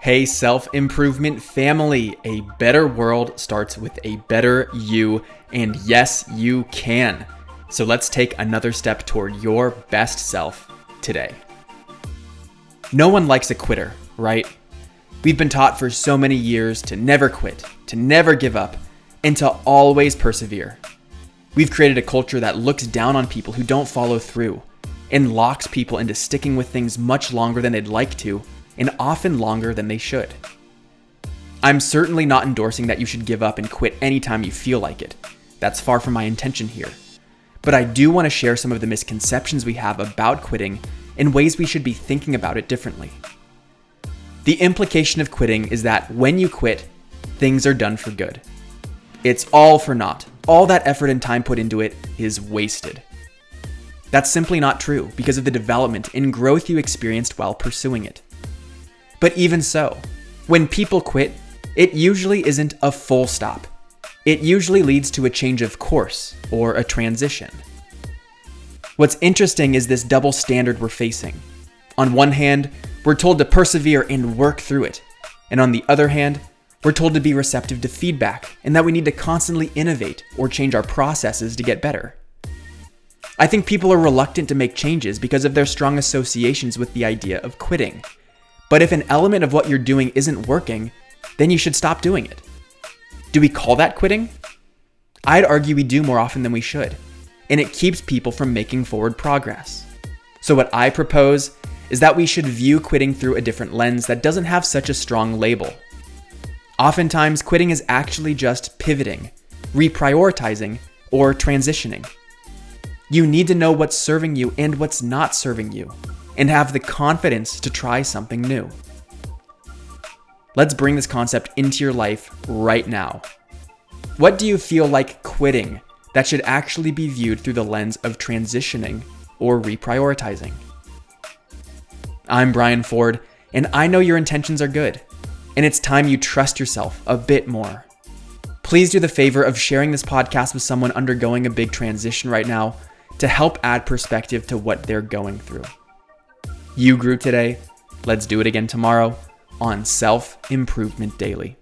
Hey, self improvement family, a better world starts with a better you, and yes, you can. So let's take another step toward your best self today. No one likes a quitter, right? We've been taught for so many years to never quit, to never give up, and to always persevere. We've created a culture that looks down on people who don't follow through and locks people into sticking with things much longer than they'd like to and often longer than they should. I'm certainly not endorsing that you should give up and quit anytime you feel like it. That's far from my intention here. But I do want to share some of the misconceptions we have about quitting and ways we should be thinking about it differently. The implication of quitting is that when you quit, things are done for good. It's all for naught. All that effort and time put into it is wasted. That's simply not true because of the development and growth you experienced while pursuing it. But even so, when people quit, it usually isn't a full stop. It usually leads to a change of course or a transition. What's interesting is this double standard we're facing. On one hand, we're told to persevere and work through it. And on the other hand, we're told to be receptive to feedback and that we need to constantly innovate or change our processes to get better. I think people are reluctant to make changes because of their strong associations with the idea of quitting. But if an element of what you're doing isn't working, then you should stop doing it. Do we call that quitting? I'd argue we do more often than we should, and it keeps people from making forward progress. So, what I propose is that we should view quitting through a different lens that doesn't have such a strong label. Oftentimes, quitting is actually just pivoting, reprioritizing, or transitioning. You need to know what's serving you and what's not serving you and have the confidence to try something new. Let's bring this concept into your life right now. What do you feel like quitting that should actually be viewed through the lens of transitioning or reprioritizing? I'm Brian Ford, and I know your intentions are good, and it's time you trust yourself a bit more. Please do the favor of sharing this podcast with someone undergoing a big transition right now to help add perspective to what they're going through. You grew today. Let's do it again tomorrow on Self Improvement Daily.